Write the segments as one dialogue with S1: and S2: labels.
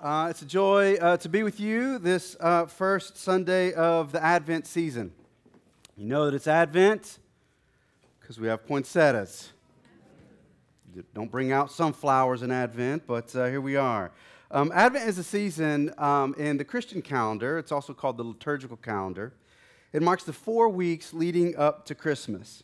S1: Uh, it's a joy uh, to be with you this uh, first Sunday of the Advent season. You know that it's Advent because we have poinsettias. Don't bring out sunflowers in Advent, but uh, here we are. Um, Advent is a season um, in the Christian calendar. It's also called the liturgical calendar. It marks the four weeks leading up to Christmas.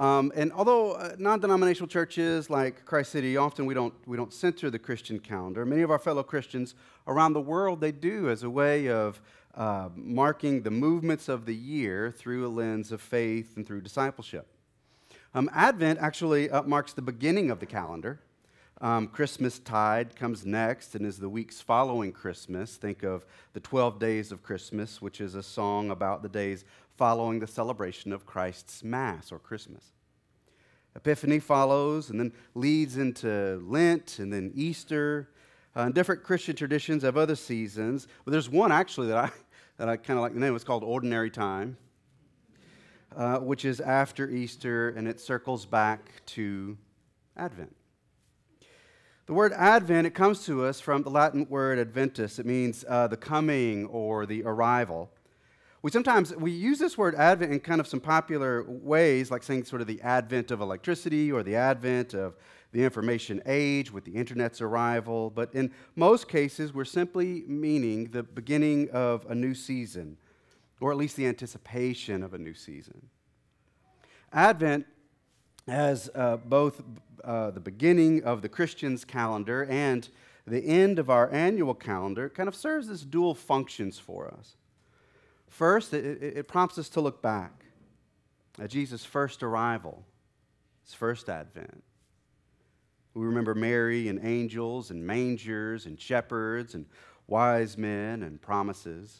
S1: Um, and although uh, non-denominational churches like Christ City, often we don't, we don't center the Christian calendar, many of our fellow Christians around the world, they do as a way of uh, marking the movements of the year through a lens of faith and through discipleship. Um, Advent actually uh, marks the beginning of the calendar. Um, Christmas tide comes next and is the weeks following Christmas. Think of the 12 days of Christmas, which is a song about the days following the celebration of Christ's Mass or Christmas. Epiphany follows and then leads into Lent and then Easter. Uh, and different Christian traditions have other seasons. But there's one actually that I, that I kind of like the name. It's called Ordinary Time, uh, which is after Easter and it circles back to Advent. The word Advent, it comes to us from the Latin word adventus. It means uh, the coming or the arrival. We sometimes we use this word advent in kind of some popular ways, like saying sort of the advent of electricity or the advent of the information age with the internet's arrival. But in most cases, we're simply meaning the beginning of a new season, or at least the anticipation of a new season. Advent as uh, both uh, the beginning of the Christian's calendar and the end of our annual calendar kind of serves as dual functions for us. First, it, it, prompts us to look back at Jesus' first arrival, his first advent. We remember Mary and angels and mangers and shepherds and wise men and promises.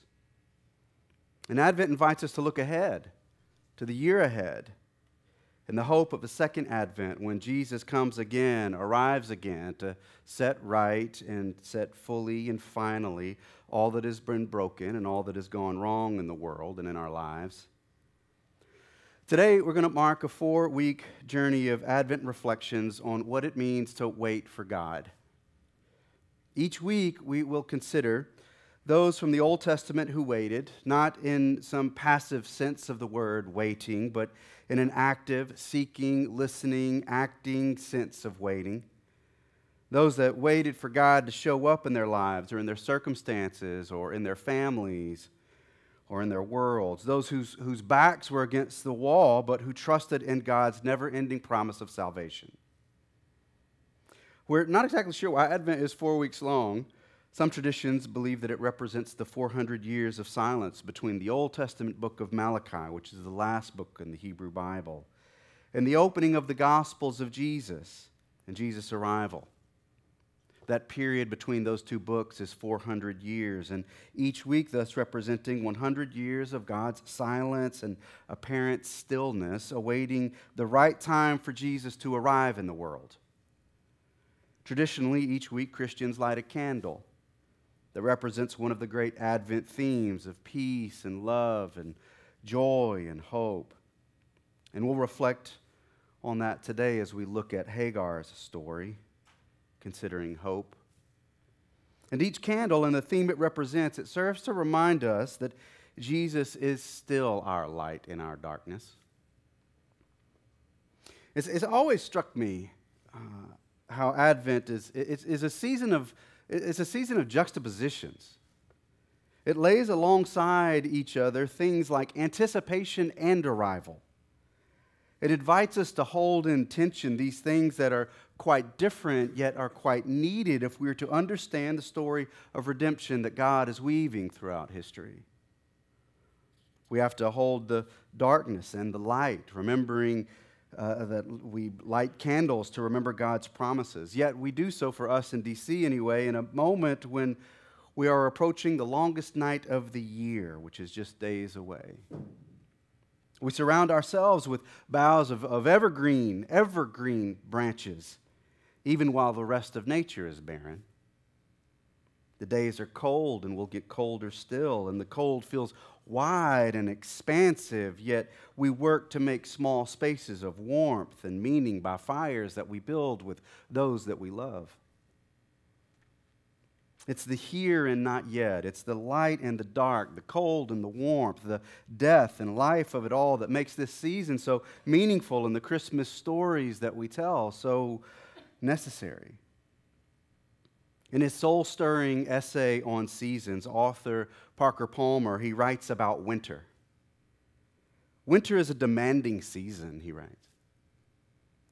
S1: And Advent invites us to look ahead to the year ahead in the hope of a second advent when Jesus comes again, arrives again to set right and set fully and finally all that has been broken and all that has gone wrong in the world and in our lives. Today, we're going to mark a four week journey of Advent reflections on what it means to wait for God. Each week, we will consider those from the Old Testament who waited, not in some passive sense of the word waiting, but in an active, seeking, listening, acting sense of waiting. Those that waited for God to show up in their lives or in their circumstances or in their families or in their worlds. Those whose, whose backs were against the wall but who trusted in God's never ending promise of salvation. We're not exactly sure why Advent is four weeks long. Some traditions believe that it represents the 400 years of silence between the Old Testament book of Malachi, which is the last book in the Hebrew Bible, and the opening of the Gospels of Jesus and Jesus' arrival. That period between those two books is 400 years, and each week, thus representing 100 years of God's silence and apparent stillness, awaiting the right time for Jesus to arrive in the world. Traditionally, each week, Christians light a candle that represents one of the great Advent themes of peace and love and joy and hope. And we'll reflect on that today as we look at Hagar's story, considering hope. And each candle and the theme it represents, it serves to remind us that Jesus is still our light in our darkness. It's, it's always struck me uh, how Advent is, is, is a season of it's a season of juxtapositions. It lays alongside each other things like anticipation and arrival. It invites us to hold in tension these things that are quite different yet are quite needed if we are to understand the story of redemption that God is weaving throughout history. We have to hold the darkness and the light, remembering uh, that we light candles to remember God's promises. Yet we do so for us in DC anyway, in a moment when we are approaching the longest night of the year, which is just days away. We surround ourselves with boughs of, of evergreen, evergreen branches, even while the rest of nature is barren. The days are cold and will get colder still, and the cold feels wide and expansive, yet we work to make small spaces of warmth and meaning by fires that we build with those that we love. It's the here and not yet. It's the light and the dark, the cold and the warmth, the death and life of it all that makes this season so meaningful and the Christmas stories that we tell so necessary. In his soul stirring essay on seasons, author Parker Palmer, he writes about winter. Winter is a demanding season, he writes.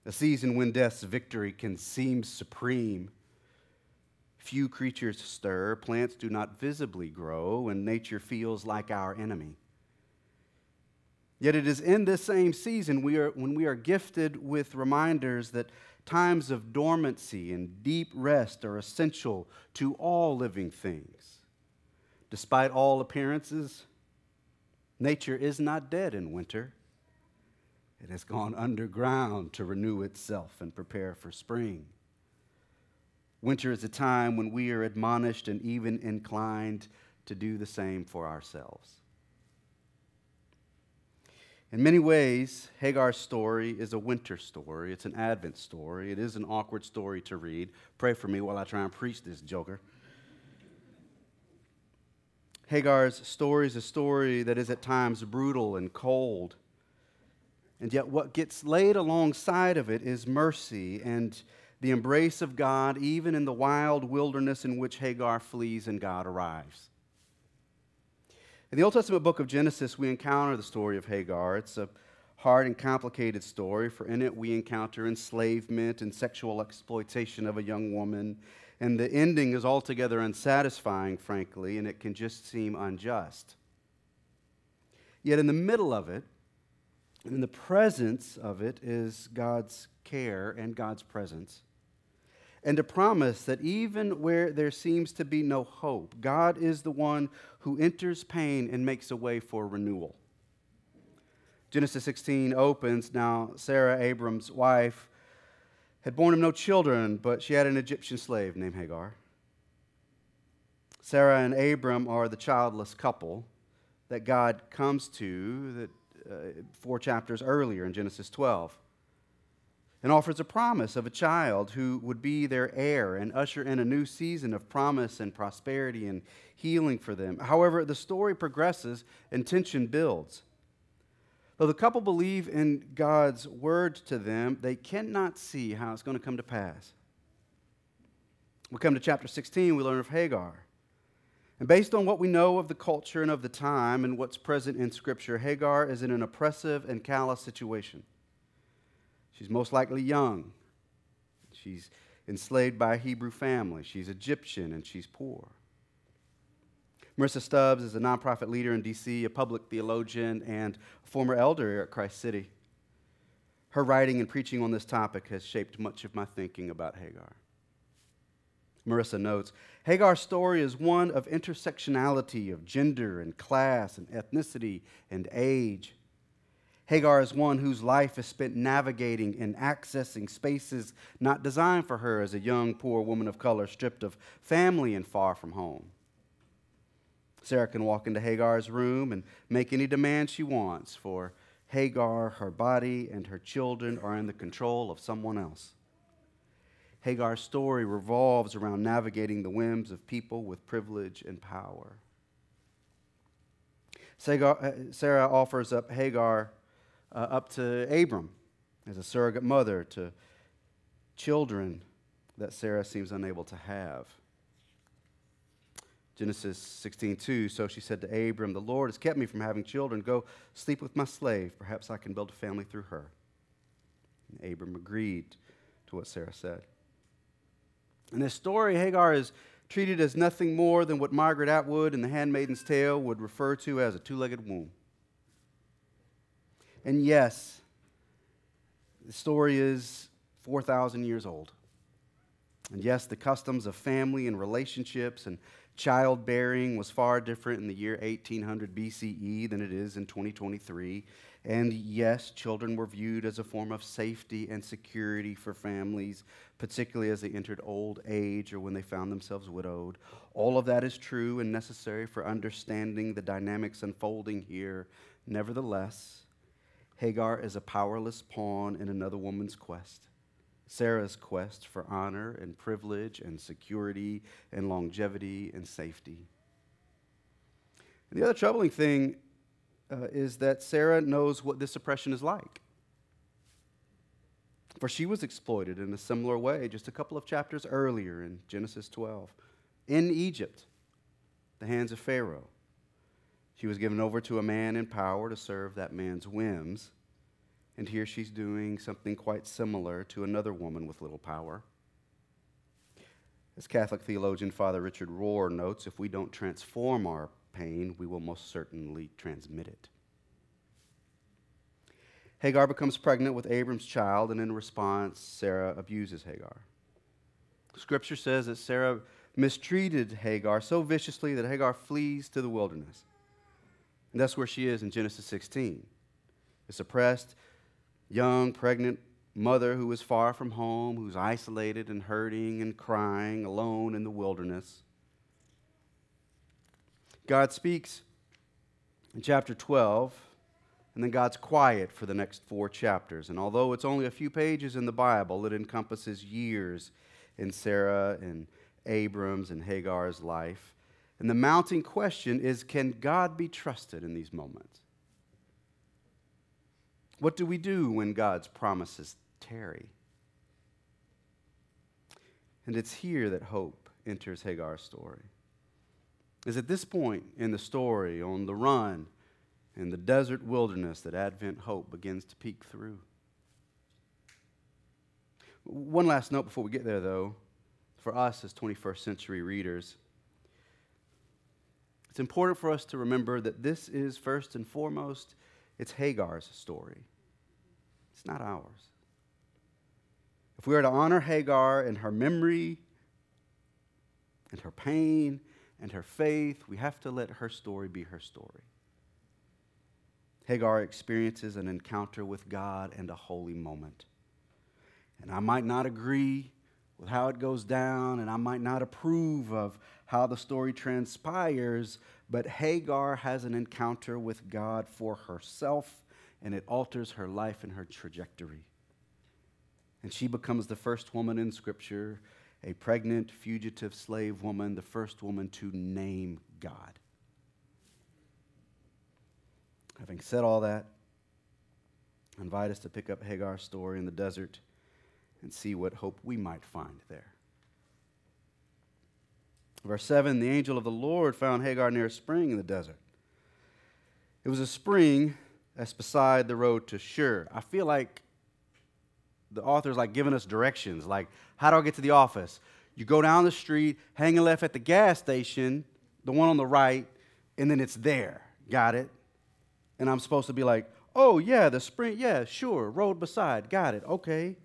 S1: A season when death's victory can seem supreme Few creatures stir, plants do not visibly grow, and nature feels like our enemy. Yet it is in this same season we are, when we are gifted with reminders that times of dormancy and deep rest are essential to all living things. Despite all appearances, nature is not dead in winter. It has gone underground to renew itself and prepare for spring. Winter is a time when we are admonished and even inclined to do the same for ourselves. In many ways, Hagar's story is a winter story. It's an Advent story. It is an awkward story to read. Pray for me while I try and preach this joker. Hagar's story is a story that is at times brutal and cold. And yet, what gets laid alongside of it is mercy and the embrace of God, even in the wild wilderness in which Hagar flees and God arrives. In the Old Testament book of Genesis, we encounter the story of Hagar. It's a hard and complicated story, for in it we encounter enslavement and sexual exploitation of a young woman. And the ending is altogether unsatisfying, frankly, and it can just seem unjust. Yet in the middle of it, and in the presence of it, is God's care and God's presence and to promise that even where there seems to be no hope, God is the one who enters pain and makes a way for renewal. Genesis 16 opens now, Sarah, Abram's wife, had borne him no children, but she had an Egyptian slave named Hagar. Sarah and Abram are the childless couple that God comes to that, uh, four chapters earlier in Genesis 12 and offers a promise of a child who would be their heir and usher in a new season of promise and prosperity and healing for them. However, the story progresses and tension builds. Though the couple believe in God's word to them, they cannot see how it's going to come to pass. We come to chapter 16, we learn of Hagar. And based on what we know of the culture and of the time and what's present in Scripture, Hagar is in an oppressive and callous situation. She's most likely young. She's enslaved by a Hebrew family. She's Egyptian and she's poor. Marissa Stubbs is a nonprofit leader in D.C., a public theologian, and former elder here at Christ City. Her writing and preaching on this topic has shaped much of my thinking about Hagar. Marissa notes Hagar's story is one of intersectionality of gender and class and ethnicity and age. Hagar is one whose life is spent navigating and accessing spaces not designed for her as a young, poor woman of color stripped of family and far from home. Sarah can walk into Hagar's room and make any demand she wants, for Hagar, her body, and her children are in the control of someone else. Hagar's story revolves around navigating the whims of people with privilege and power. Uh, Sarah offers up Hagar uh, up to Abram as a surrogate mother to children that Sarah seems unable to have. Genesis 16:2 So she said to Abram, "The Lord has kept me from having children. Go sleep with my slave. Perhaps I can build a family through her." And Abram agreed to what Sarah said. In this story, Hagar is treated as nothing more than what Margaret Atwood in The Handmaid's Tale would refer to as a two legged womb. And yes, the story is 4,000 years old. And yes, the customs of family and relationships and childbearing was far different in the year 1800 BCE than it is in 2023. And yes, children were viewed as a form of safety and security for families, particularly as they entered old age or when they found themselves widowed. All of that is true and necessary for understanding the dynamics unfolding here. Nevertheless, Hagar is a powerless pawn in another woman's quest. Sarah's quest for honor and privilege and security and longevity and safety. And the other troubling thing uh, is that Sarah knows what this oppression is like. For she was exploited in a similar way just a couple of chapters earlier in Genesis 12. In Egypt, the hands of Pharaoh. She was given over to a man in power to serve that man's whims. And here she's doing something quite similar to another woman with little power. As Catholic theologian Father Richard Rohr notes, if we don't transform our pain, we will most certainly transmit it. Hagar becomes pregnant with Abram's child, and in response, Sarah abuses Hagar. Scripture says that Sarah mistreated Hagar so viciously that Hagar flees to the wilderness. And that's where she is in Genesis 16. A suppressed, young, pregnant mother who is far from home, who's isolated and hurting and crying, alone in the wilderness. God speaks in chapter 12, and then God's quiet for the next four chapters. And although it's only a few pages in the Bible, it encompasses years in Sarah and Abram's and Hagar's life. And the mounting question is can God be trusted in these moments? What do we do when God's promises tarry? And it's here that hope enters Hagar's story. Is at this point in the story, on the run, in the desert wilderness, that Advent hope begins to peek through. One last note before we get there, though, for us as 21st century readers. It's important for us to remember that this is first and foremost, it's Hagar's story. It's not ours. If we are to honor Hagar and her memory and her pain and her faith, we have to let her story be her story. Hagar experiences an encounter with God and a holy moment. And I might not agree with how it goes down, and I might not approve of how the story transpires, but Hagar has an encounter with God for herself, and it alters her life and her trajectory. And she becomes the first woman in Scripture, a pregnant, fugitive slave woman, the first woman to name God. Having said all that, I invite us to pick up Hagar's story in the desert and see what hope we might find there. Verse 7 The angel of the Lord found Hagar near a spring in the desert. It was a spring that's beside the road to Shur. I feel like the author's like giving us directions, like, how do I get to the office? You go down the street, hang a left at the gas station, the one on the right, and then it's there. Got it? And I'm supposed to be like, oh, yeah, the spring, yeah, sure, road beside, got it, okay.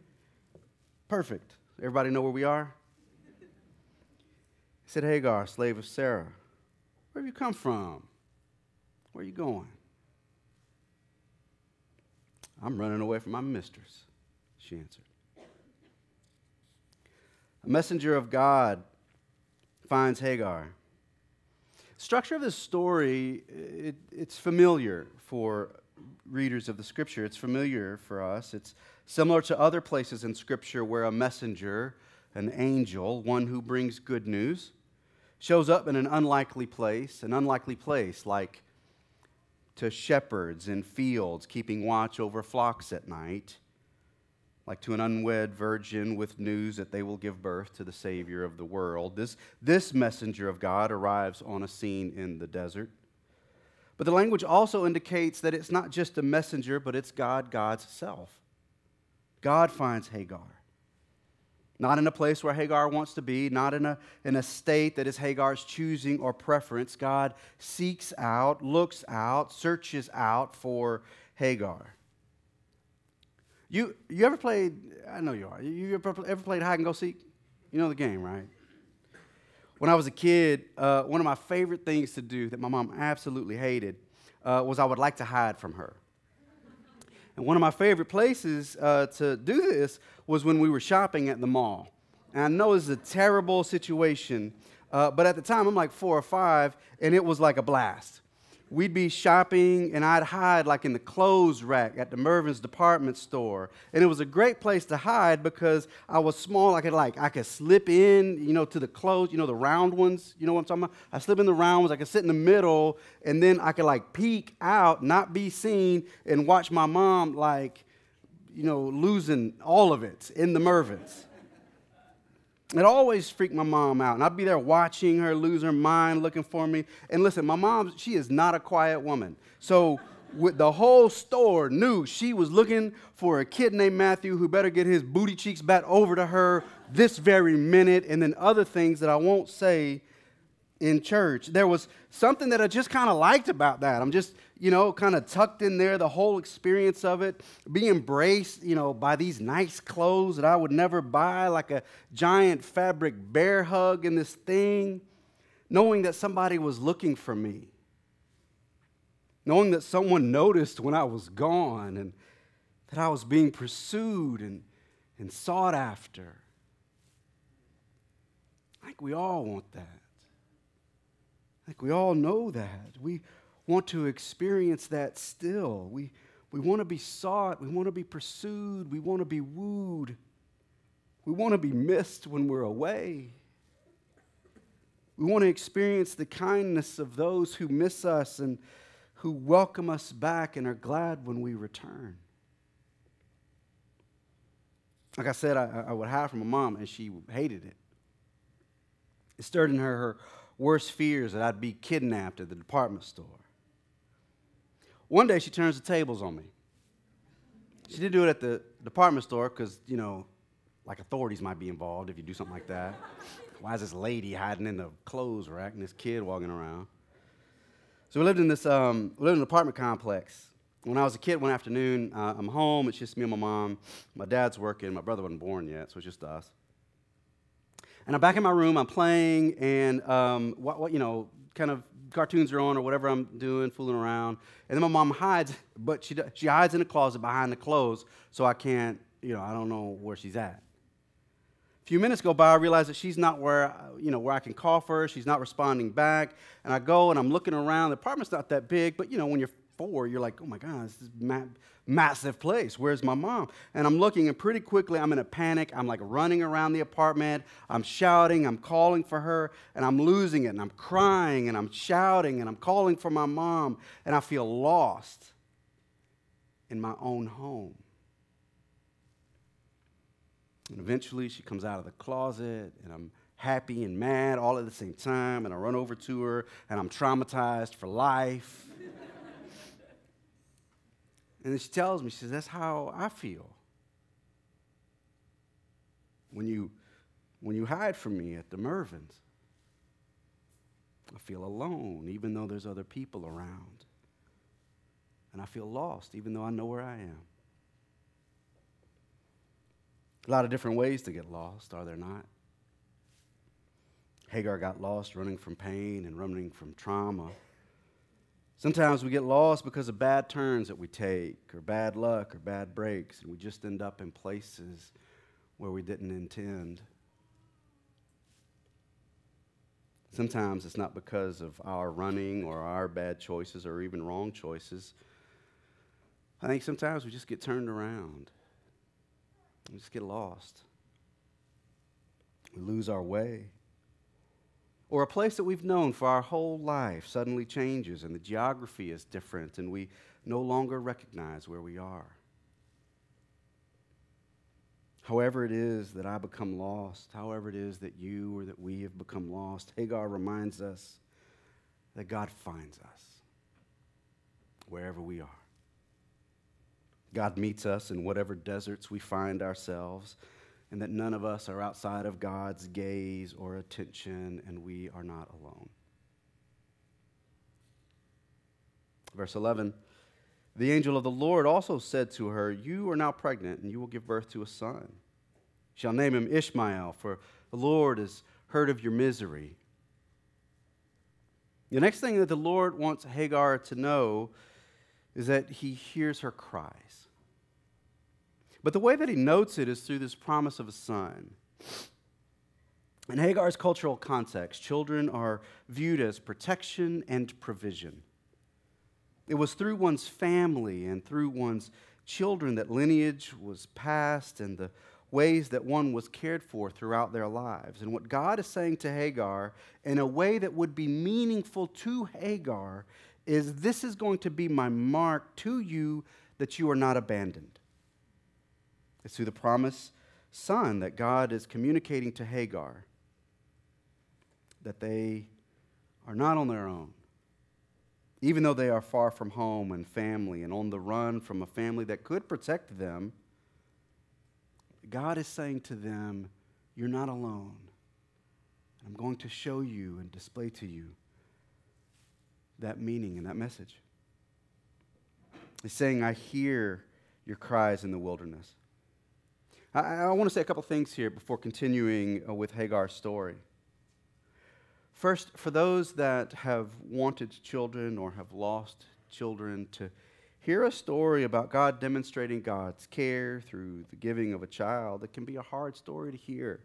S1: Perfect. Everybody know where we are? He said, Hagar, slave of Sarah, where have you come from? Where are you going? I'm running away from my mistress, she answered. A messenger of God finds Hagar. Structure of this story, it, it's familiar for readers of the scripture. It's familiar for us. It's Similar to other places in Scripture where a messenger, an angel, one who brings good news, shows up in an unlikely place, an unlikely place like to shepherds in fields keeping watch over flocks at night, like to an unwed virgin with news that they will give birth to the Savior of the world. This, this messenger of God arrives on a scene in the desert. But the language also indicates that it's not just a messenger, but it's God, God's self. God finds Hagar. Not in a place where Hagar wants to be, not in a, in a state that is Hagar's choosing or preference. God seeks out, looks out, searches out for Hagar. You, you ever played, I know you are, you ever, ever played hide and go seek? You know the game, right? When I was a kid, uh, one of my favorite things to do that my mom absolutely hated uh, was I would like to hide from her. And one of my favorite places uh, to do this was when we were shopping at the mall. And I know it's a terrible situation, uh, but at the time I'm like four or five, and it was like a blast. We'd be shopping and I'd hide like in the clothes rack at the Mervyn's department store. And it was a great place to hide because I was small. I could like I could slip in, you know, to the clothes, you know, the round ones. You know what I'm talking about? I slip in the round ones. I could sit in the middle, and then I could like peek out, not be seen, and watch my mom like, you know, losing all of it in the Mervyn's. It always freaked my mom out. And I'd be there watching her lose her mind, looking for me. And listen, my mom, she is not a quiet woman. So with the whole store knew she was looking for a kid named Matthew who better get his booty cheeks back over to her this very minute, and then other things that I won't say in church. There was something that I just kind of liked about that. I'm just, you know, kind of tucked in there, the whole experience of it, be embraced, you know, by these nice clothes that I would never buy, like a giant fabric bear hug in this thing, knowing that somebody was looking for me, knowing that someone noticed when I was gone and that I was being pursued and, and sought after. I think we all want that. Think we all know that. We want to experience that still. We, we want to be sought. We want to be pursued. We want to be wooed. We want to be missed when we're away. We want to experience the kindness of those who miss us and who welcome us back and are glad when we return. Like I said, I, I would hide from my mom, and she hated it. It stirred in her her worst fears that I'd be kidnapped at the department store. One day she turns the tables on me. She didn't do it at the department store because, you know, like authorities might be involved if you do something like that. Why is this lady hiding in the clothes rack and this kid walking around? So we lived in this, um, we lived in an apartment complex. When I was a kid, one afternoon, uh, I'm home. It's just me and my mom. My dad's working. My brother wasn't born yet, so it's just us. And I'm back in my room, I'm playing, and um, what, what, you know, kind of cartoons are on or whatever I'm doing, fooling around. And then my mom hides, but she, she hides in the closet behind the clothes, so I can't, you know, I don't know where she's at. A few minutes go by, I realize that she's not where, you know, where I can call for her. She's not responding back. And I go and I'm looking around. The apartment's not that big, but, you know, when you're four, you're like, oh my God, this is ma- massive place. Where's my mom? And I'm looking, and pretty quickly I'm in a panic. I'm like running around the apartment. I'm shouting, I'm calling for her, and I'm losing it. And I'm crying, and I'm shouting, and I'm calling for my mom, and I feel lost in my own home. And eventually she comes out of the closet, and I'm happy and mad all at the same time, and I run over to her, and I'm traumatized for life. And she tells me, she says, That's how I feel. When you, when you hide from me at the Mervyn's, I feel alone, even though there's other people around. And I feel lost, even though I know where I am. A lot of different ways to get lost, are there not? Hagar got lost running from pain and running from trauma. Sometimes we get lost because of bad turns that we take, or bad luck, or bad breaks, and we just end up in places where we didn't intend. Sometimes it's not because of our running or our bad choices or even wrong choices. I think sometimes we just get turned around. We just get lost. We lose our way or a place that we've known for our whole life suddenly changes and the geography is different and we no longer recognize where we are. However, it is that I become lost, however, it is that you or that we have become lost, Hagar reminds us that God finds us wherever we are. God meets us in whatever deserts we find ourselves and that none of us are outside of God's gaze or attention, and we are not alone. Verse 11 The angel of the Lord also said to her, You are now pregnant, and you will give birth to a son. You shall name him Ishmael, for the Lord has heard of your misery. The next thing that the Lord wants Hagar to know is that he hears her cries. But the way that he notes it is through this promise of a son. In Hagar's cultural context, children are viewed as protection and provision. It was through one's family and through one's children that lineage was passed and the ways that one was cared for throughout their lives. And what God is saying to Hagar in a way that would be meaningful to Hagar is this is going to be my mark to you that you are not abandoned. It's through the promised son that God is communicating to Hagar that they are not on their own. Even though they are far from home and family and on the run from a family that could protect them, God is saying to them, You're not alone. I'm going to show you and display to you that meaning and that message. He's saying, I hear your cries in the wilderness. I, I want to say a couple things here before continuing uh, with Hagar's story. First, for those that have wanted children or have lost children, to hear a story about God demonstrating God's care through the giving of a child, it can be a hard story to hear.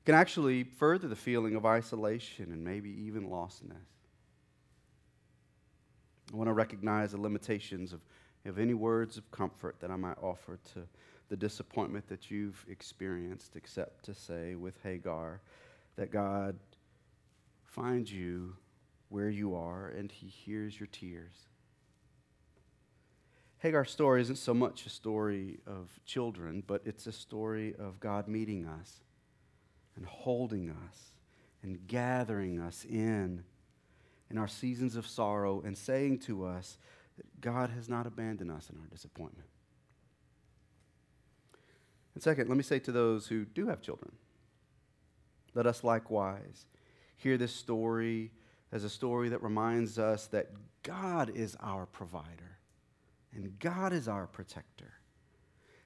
S1: It can actually further the feeling of isolation and maybe even lostness. I want to recognize the limitations of, of any words of comfort that I might offer to the disappointment that you've experienced, except to say with Hagar that God finds you where you are and he hears your tears. Hagar's story isn't so much a story of children, but it's a story of God meeting us and holding us and gathering us in in our seasons of sorrow and saying to us that God has not abandoned us in our disappointment. And second, let me say to those who do have children, let us likewise hear this story as a story that reminds us that God is our provider and God is our protector.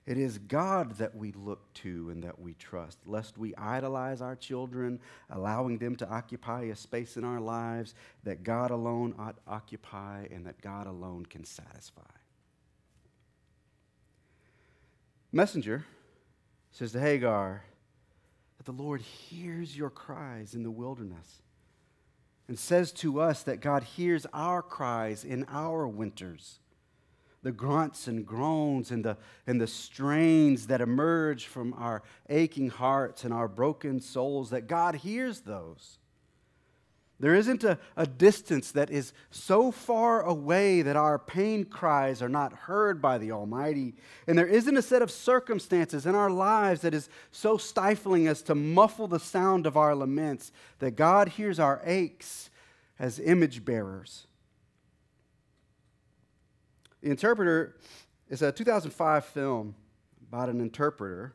S1: It is God that we look to and that we trust, lest we idolize our children, allowing them to occupy a space in our lives that God alone ought occupy and that God alone can satisfy. Messenger says to Hagar that the Lord hears your cries in the wilderness and says to us that God hears our cries in our winters the grunts and groans and the, and the strains that emerge from our aching hearts and our broken souls, that God hears those. There isn't a, a distance that is so far away that our pain cries are not heard by the Almighty. And there isn't a set of circumstances in our lives that is so stifling as to muffle the sound of our laments that God hears our aches as image bearers. The Interpreter is a 2005 film about an interpreter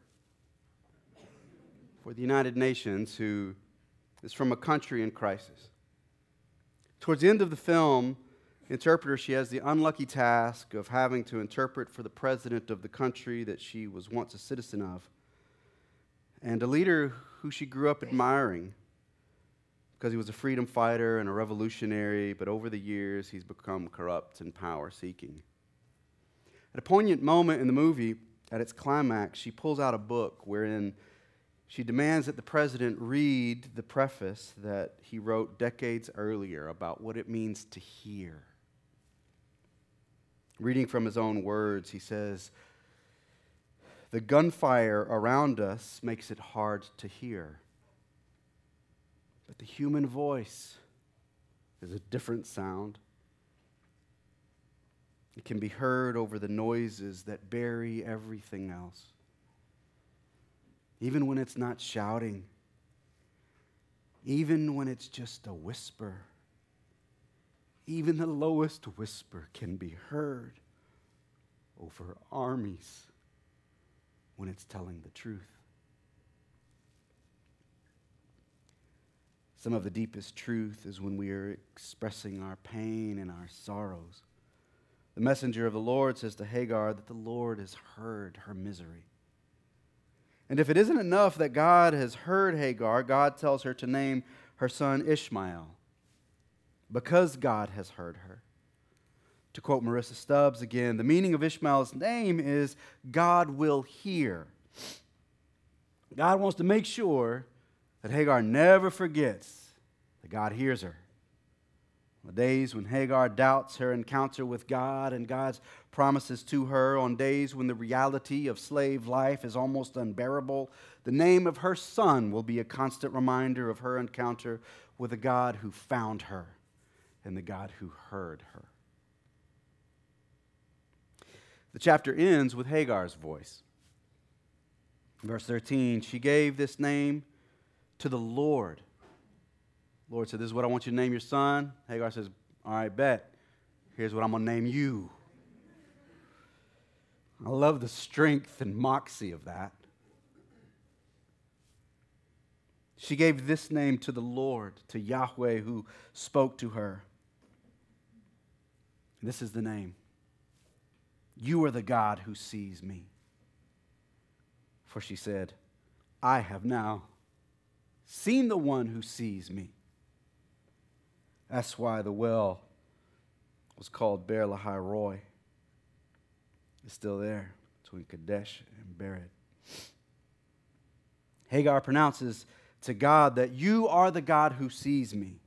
S1: for the United Nations who is from a country in crisis. Towards the end of the film, interpreter, she has the unlucky task of having to interpret for the president of the country that she was once a citizen of, and a leader who she grew up admiring because he was a freedom fighter and a revolutionary, but over the years he's become corrupt and power seeking. At a poignant moment in the movie, at its climax, she pulls out a book wherein she demands that the president read the preface that he wrote decades earlier about what it means to hear. Reading from his own words, he says, The gunfire around us makes it hard to hear. But the human voice is a different sound. It can be heard over the noises that bury everything else. Even when it's not shouting, even when it's just a whisper, even the lowest whisper can be heard over armies when it's telling the truth. Some of the deepest truth is when we are expressing our pain and our sorrows. The messenger of the Lord says to Hagar that the Lord has heard her misery. And if it isn't enough that God has heard Hagar, God tells her to name her son Ishmael because God has heard her. To quote Marissa Stubbs again, the meaning of Ishmael's name is God will hear. God wants to make sure that Hagar never forgets that God hears her. The days when Hagar doubts her encounter with God and God's promises to her, on days when the reality of slave life is almost unbearable, the name of her son will be a constant reminder of her encounter with the God who found her and the God who heard her. The chapter ends with Hagar's voice. Verse 13, she gave this name to the Lord. Lord said, This is what I want you to name your son. Hagar says, All right, bet. Here's what I'm going to name you. I love the strength and moxie of that. She gave this name to the Lord, to Yahweh who spoke to her. This is the name You are the God who sees me. For she said, I have now seen the one who sees me. That's why the well was called Lahai Roi. It's still there between Kadesh and Bered. Hagar pronounces to God that you are the God who sees me.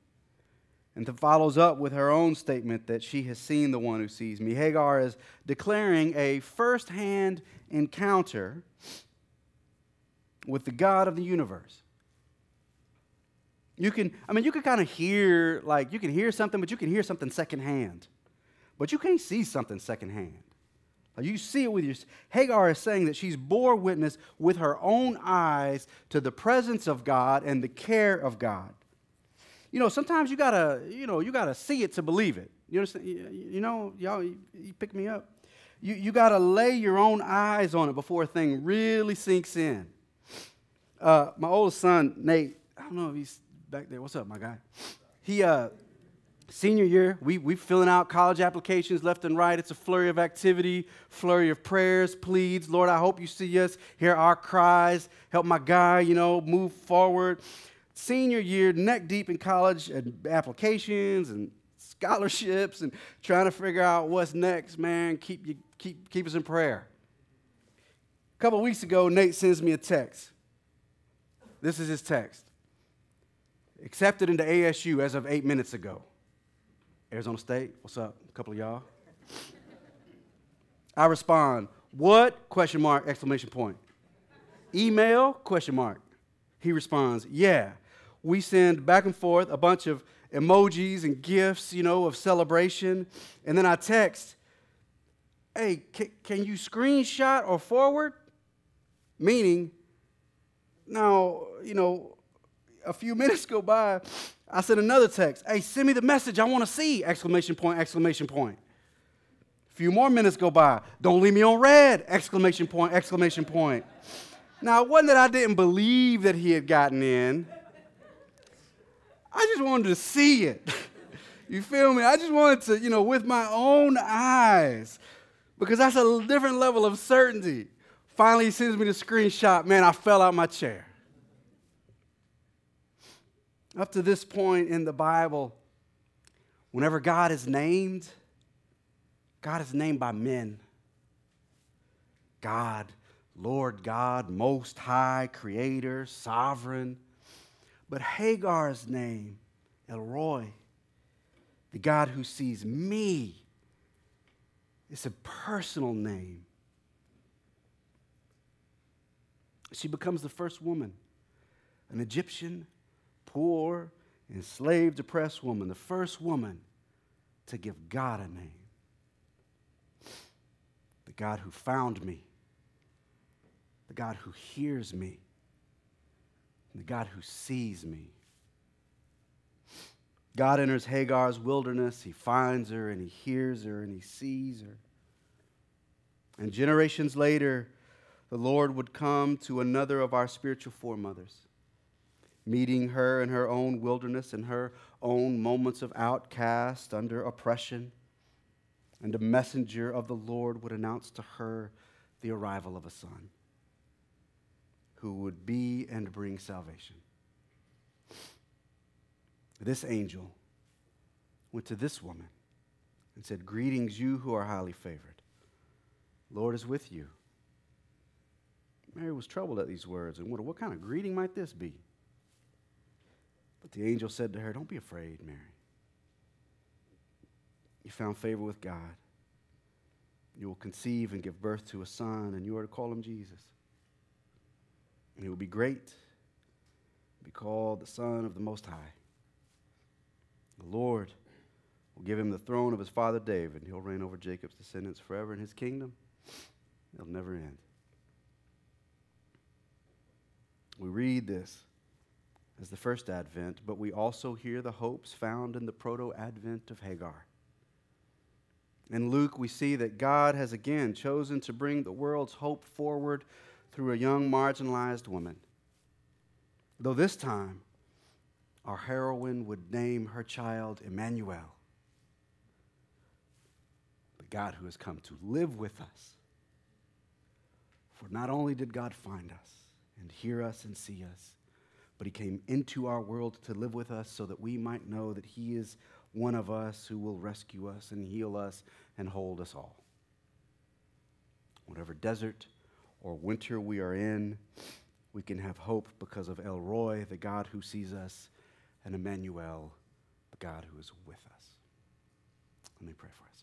S1: And then follows up with her own statement that she has seen the one who sees me. Hagar is declaring a first hand encounter with the God of the universe. You can, I mean, you can kind of hear, like, you can hear something, but you can hear something secondhand. But you can't see something secondhand. You see it with your. Hagar is saying that she's bore witness with her own eyes to the presence of God and the care of God. You know, sometimes you gotta, you know, you gotta see it to believe it. You understand? You know, y'all, you, you pick me up. You, you gotta lay your own eyes on it before a thing really sinks in. Uh, my oldest son, Nate, I don't know if he's back there. What's up, my guy? He, uh, senior year, we, we filling out college applications left and right. It's a flurry of activity, flurry of prayers, pleads. Lord, I hope you see us, hear our cries, help my guy, you know, move forward. Senior year, neck deep in college and applications and scholarships and trying to figure out what's next, man. Keep, you, keep, keep us in prayer. A couple weeks ago, Nate sends me a text. This is his text. Accepted into ASU as of eight minutes ago. Arizona State, what's up? A couple of y'all. I respond, what? Question mark, exclamation point. Email? Question mark. He responds, yeah. We send back and forth a bunch of emojis and gifts, you know, of celebration. And then I text, hey, can, can you screenshot or forward? Meaning, now, you know, a few minutes go by, I sent another text. Hey, send me the message I want to see! Exclamation point, exclamation point. A few more minutes go by. Don't leave me on read! Exclamation point, exclamation point. Now, it wasn't that I didn't believe that he had gotten in. I just wanted to see it. you feel me? I just wanted to, you know, with my own eyes, because that's a different level of certainty. Finally, he sends me the screenshot. Man, I fell out my chair. Up to this point in the Bible, whenever God is named, God is named by men. God, Lord God, Most High, Creator, Sovereign. But Hagar's name, El Roi, the God who sees me, it's a personal name. She becomes the first woman, an Egyptian poor, enslaved, oppressed woman, the first woman to give God a name. The God who found me, the God who hears me, the God who sees me. God enters Hagar's wilderness. He finds her and he hears her and he sees her. And generations later, the Lord would come to another of our spiritual foremothers meeting her in her own wilderness in her own moments of outcast under oppression. And a messenger of the Lord would announce to her the arrival of a son who would be and bring salvation. This angel went to this woman and said, Greetings, you who are highly favored. Lord is with you. Mary was troubled at these words and wondered, What kind of greeting might this be? But the angel said to her, Don't be afraid, Mary. You found favor with God. You will conceive and give birth to a son, and you are to call him Jesus. And he will be great, be called the Son of the Most High. The Lord will give him the throne of his father David, and he'll reign over Jacob's descendants forever, in his kingdom it'll never end. We read this as the first advent, but we also hear the hopes found in the proto advent of Hagar. In Luke, we see that God has again chosen to bring the world's hope forward through a young marginalized woman. Though this time, our heroine would name her child Emmanuel, the God who has come to live with us. For not only did God find us and hear us and see us, but he came into our world to live with us so that we might know that he is one of us who will rescue us and heal us and hold us all. Whatever desert or winter we are in, we can have hope because of El Roi, the God who sees us, and Emmanuel, the God who is with us. Let me pray for us.